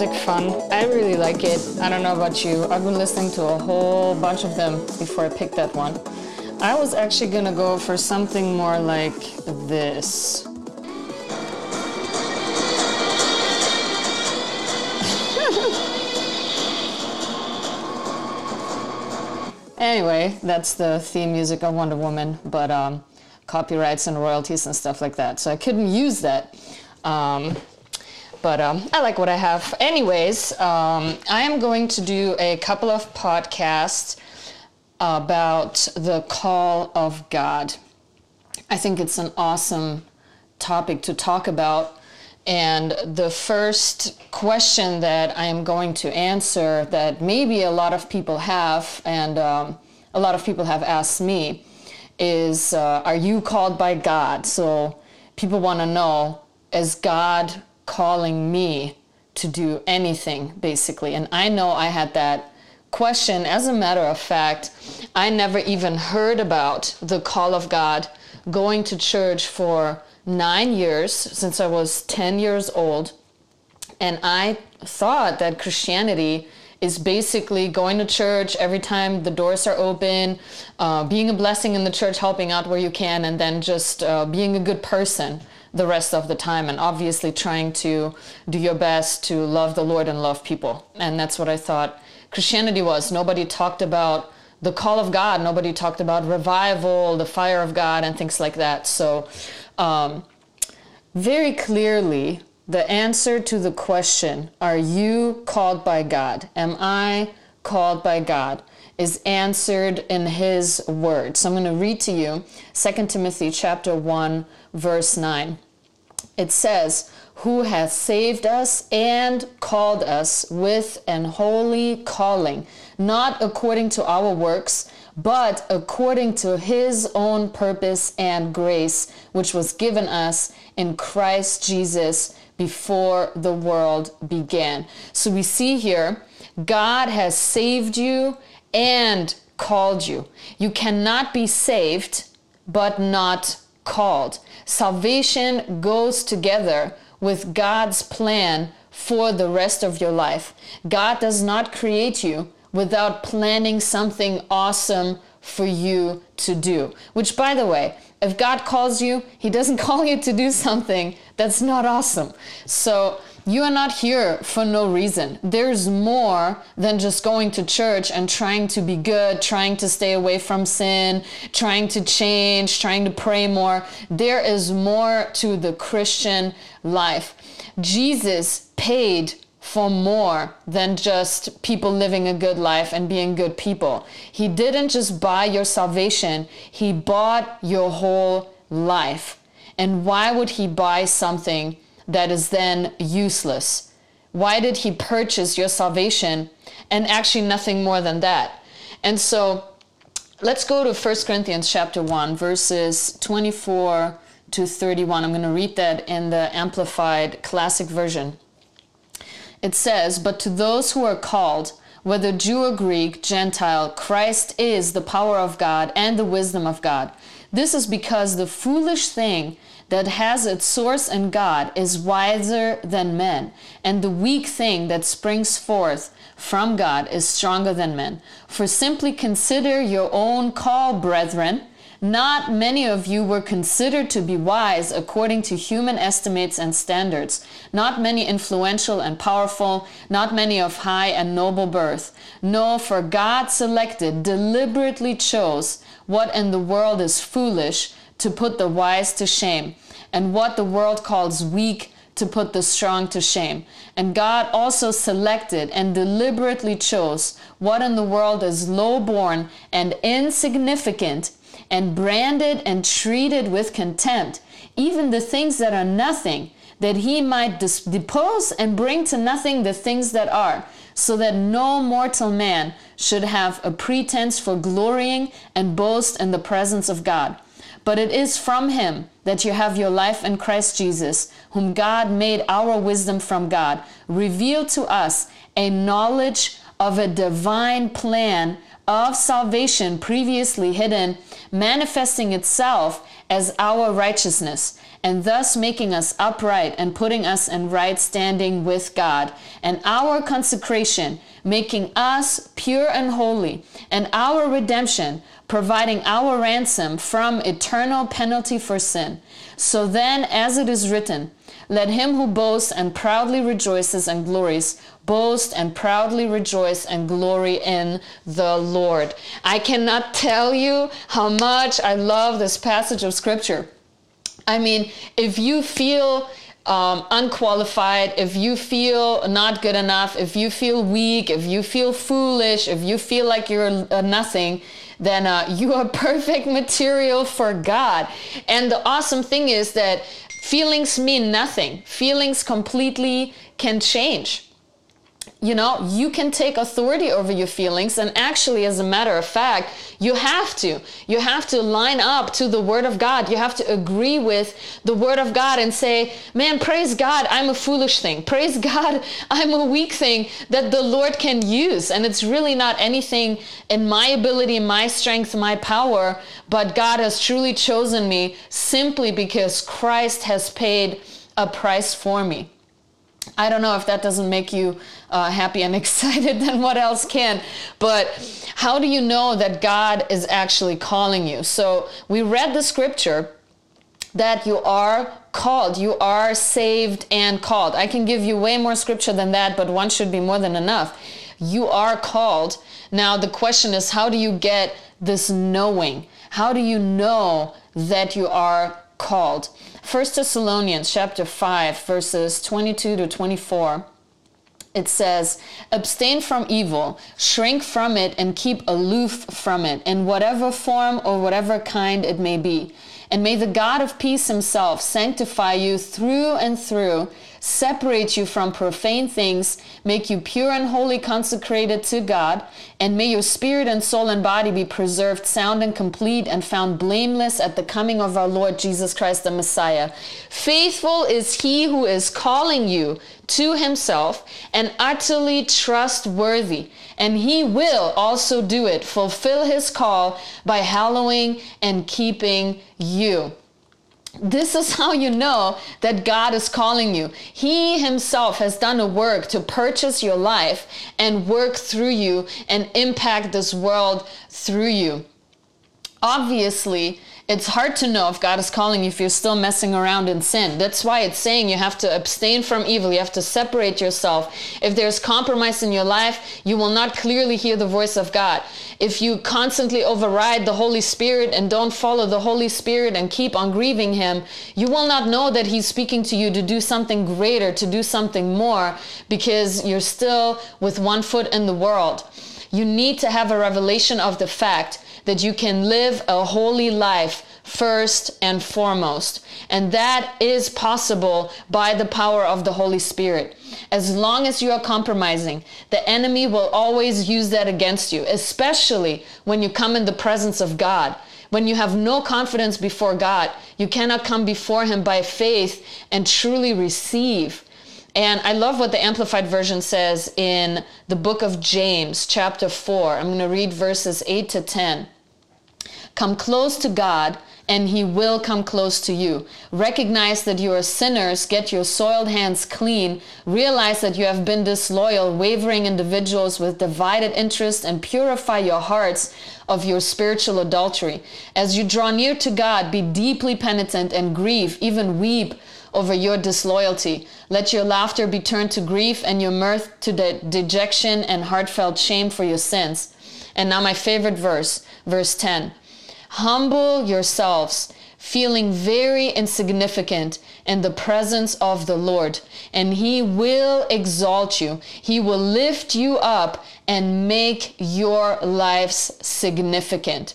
music fun. I really like it. I don't know about you. I've been listening to a whole bunch of them before I picked that one. I was actually gonna go for something more like this. anyway, that's the theme music of Wonder Woman, but um, copyrights and royalties and stuff like that. So I couldn't use that. Um, but um, I like what I have. Anyways, um, I am going to do a couple of podcasts about the call of God. I think it's an awesome topic to talk about. And the first question that I am going to answer that maybe a lot of people have, and um, a lot of people have asked me, is uh, Are you called by God? So people want to know, is God calling me to do anything, basically? And I know I had that question. As a matter of fact, I never even heard about the call of God going to church for nine years since I was 10 years old. And I thought that Christianity is basically going to church every time the doors are open, uh, being a blessing in the church, helping out where you can, and then just uh, being a good person the rest of the time. And obviously trying to do your best to love the Lord and love people. And that's what I thought Christianity was. Nobody talked about the call of God. Nobody talked about revival, the fire of God, and things like that. So, um, very clearly, the answer to the question, Are you called by God? Am I called by God? Is answered in his word. So I'm going to read to you 2 Timothy chapter 1 verse 9. It says, who has saved us and called us with an holy calling, not according to our works, but according to his own purpose and grace, which was given us in Christ Jesus before the world began. So we see here, God has saved you and called you. You cannot be saved but not called. Salvation goes together with God's plan for the rest of your life. God does not create you without planning something awesome for you to do. Which, by the way, if God calls you, He doesn't call you to do something that's not awesome. So, you are not here for no reason. There's more than just going to church and trying to be good, trying to stay away from sin, trying to change, trying to pray more. There is more to the Christian life. Jesus paid for more than just people living a good life and being good people. He didn't just buy your salvation, He bought your whole life. And why would He buy something? That is then useless? Why did he purchase your salvation and actually nothing more than that? And so let's go to 1 Corinthians chapter 1 verses 24 to 31. I'm going to read that in the amplified classic version. It says, "But to those who are called, whether Jew or Greek, Gentile, Christ is the power of God and the wisdom of God. This is because the foolish thing that has its source in God is wiser than men, and the weak thing that springs forth from God is stronger than men. For simply consider your own call, brethren. Not many of you were considered to be wise according to human estimates and standards. Not many influential and powerful, not many of high and noble birth. No, for God selected, deliberately chose what in the world is foolish to put the wise to shame, and what the world calls weak to put the strong to shame. And God also selected and deliberately chose what in the world is low born and insignificant, and branded and treated with contempt, even the things that are nothing, that he might dis- depose and bring to nothing the things that are, so that no mortal man should have a pretense for glorying and boast in the presence of God. But it is from him that you have your life in Christ Jesus, whom God made our wisdom from God, revealed to us a knowledge of a divine plan of salvation previously hidden, manifesting itself as our righteousness, and thus making us upright and putting us in right standing with God, and our consecration, making us pure and holy, and our redemption, providing our ransom from eternal penalty for sin. So then, as it is written, let him who boasts and proudly rejoices and glories boast and proudly rejoice and glory in the Lord. I cannot tell you how much I love this passage of scripture. I mean, if you feel um, unqualified, if you feel not good enough, if you feel weak, if you feel foolish, if you feel like you're uh, nothing, then uh, you are perfect material for God. And the awesome thing is that feelings mean nothing, feelings completely can change you know, you can take authority over your feelings. And actually, as a matter of fact, you have to. You have to line up to the Word of God. You have to agree with the Word of God and say, man, praise God, I'm a foolish thing. Praise God, I'm a weak thing that the Lord can use. And it's really not anything in my ability, my strength, my power, but God has truly chosen me simply because Christ has paid a price for me. I don't know if that doesn't make you uh, happy and excited, then what else can? But how do you know that God is actually calling you? So we read the scripture that you are called, you are saved and called. I can give you way more scripture than that, but one should be more than enough. You are called. Now, the question is, how do you get this knowing? How do you know that you are called? 1 Thessalonians chapter 5 verses 22 to 24 it says, abstain from evil, shrink from it, and keep aloof from it, in whatever form or whatever kind it may be. And may the God of peace himself sanctify you through and through, separate you from profane things, make you pure and holy, consecrated to God, and may your spirit and soul and body be preserved sound and complete and found blameless at the coming of our Lord Jesus Christ the Messiah. Faithful is he who is calling you to himself and utterly trustworthy, and he will also do it, fulfill his call by hallowing and keeping you. This is how you know that God is calling you. He Himself has done a work to purchase your life and work through you and impact this world through you. Obviously, it's hard to know if God is calling you if you're still messing around in sin. That's why it's saying you have to abstain from evil. You have to separate yourself. If there's compromise in your life, you will not clearly hear the voice of God. If you constantly override the Holy Spirit and don't follow the Holy Spirit and keep on grieving Him, you will not know that He's speaking to you to do something greater, to do something more, because you're still with one foot in the world. You need to have a revelation of the fact that you can live a holy life first and foremost. And that is possible by the power of the Holy Spirit. As long as you are compromising, the enemy will always use that against you, especially when you come in the presence of God. When you have no confidence before God, you cannot come before Him by faith and truly receive. And I love what the Amplified Version says in the book of James, chapter 4. I'm going to read verses 8 to 10. Come close to God, and He will come close to you. Recognize that you are sinners, get your soiled hands clean, realize that you have been disloyal, wavering individuals with divided interests, and purify your hearts of your spiritual adultery. As you draw near to God, be deeply penitent and grieve, even weep over your disloyalty. Let your laughter be turned to grief and your mirth to de- dejection and heartfelt shame for your sins. And now, my favorite verse, verse 10. Humble yourselves, feeling very insignificant in the presence of the Lord, and He will exalt you. He will lift you up and make your lives significant.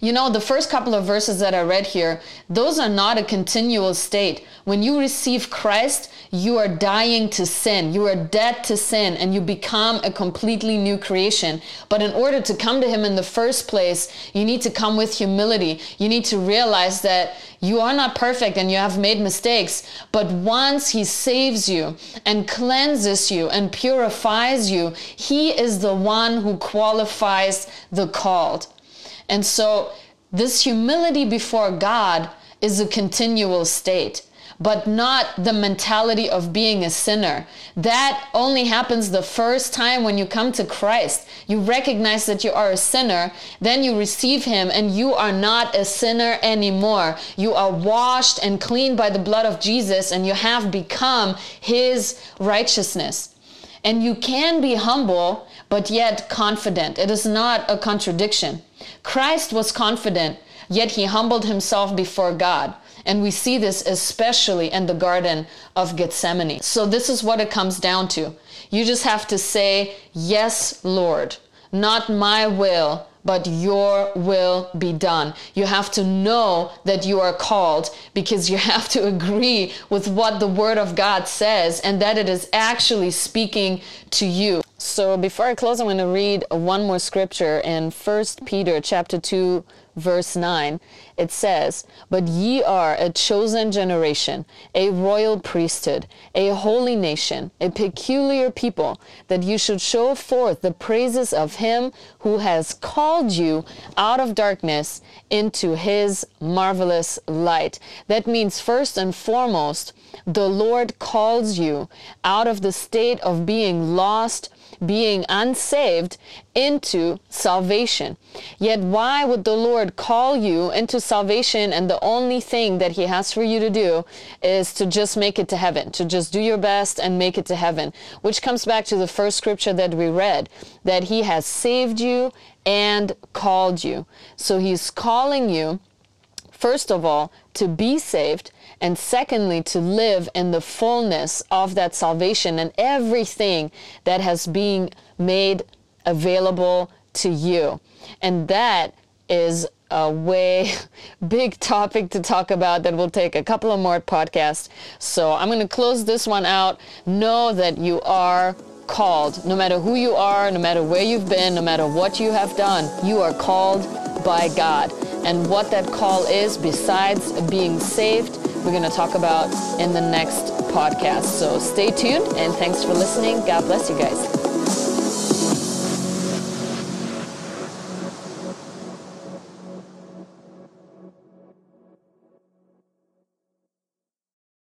You know, the first couple of verses that I read here, those are not a continual state. When you receive Christ, you are dying to sin. You are dead to sin and you become a completely new creation. But in order to come to Him in the first place, you need to come with humility. You need to realize that you are not perfect and you have made mistakes. But once He saves you and cleanses you and purifies you, He is the one who qualifies the called. And so This humility before God is a continual state but not the mentality of being a sinner. That only happens the first time when you come to Christ. You recognize that you are a sinner, then you receive Him, and you are not a sinner anymore. You are washed and cleaned by the blood of Jesus, and you have become His righteousness. And you can be humble, but yet confident. It is not a contradiction. Christ was confident, yet he humbled himself before God. And we see this especially in the Garden of Gethsemane. So, this is what it comes down to. You just have to say, Yes, Lord, not my will, but your will be done. You have to know that you are called because you have to agree with what the word of God says and that it is actually speaking to you. So before I close, I'm going to read one more scripture in 1 Peter chapter 2 verse 9, it says, But ye are a chosen generation, a royal priesthood, a holy nation, a peculiar people, that you should show forth the praises of him who has called you out of darkness into his marvelous light. That means, first and foremost, the Lord calls you out of the state of being lost being unsaved into salvation. Yet, why would the Lord call you into salvation and the only thing that He has for you to do is to just make it to heaven, to just do your best and make it to heaven? Which comes back to the first scripture that we read that He has saved you and called you. So He's calling you, first of all, to be saved and secondly, to live in the fullness of that salvation and everything that has been made available to you. And that is a way big topic to talk about that will take a couple of more podcasts. So I'm going to close this one out. Know that you are called. No matter who you are, no matter where you've been, no matter what you have done, you are called by God. And what that call is, besides being saved, we're going to talk about in the next podcast. So stay tuned and thanks for listening. God bless you guys.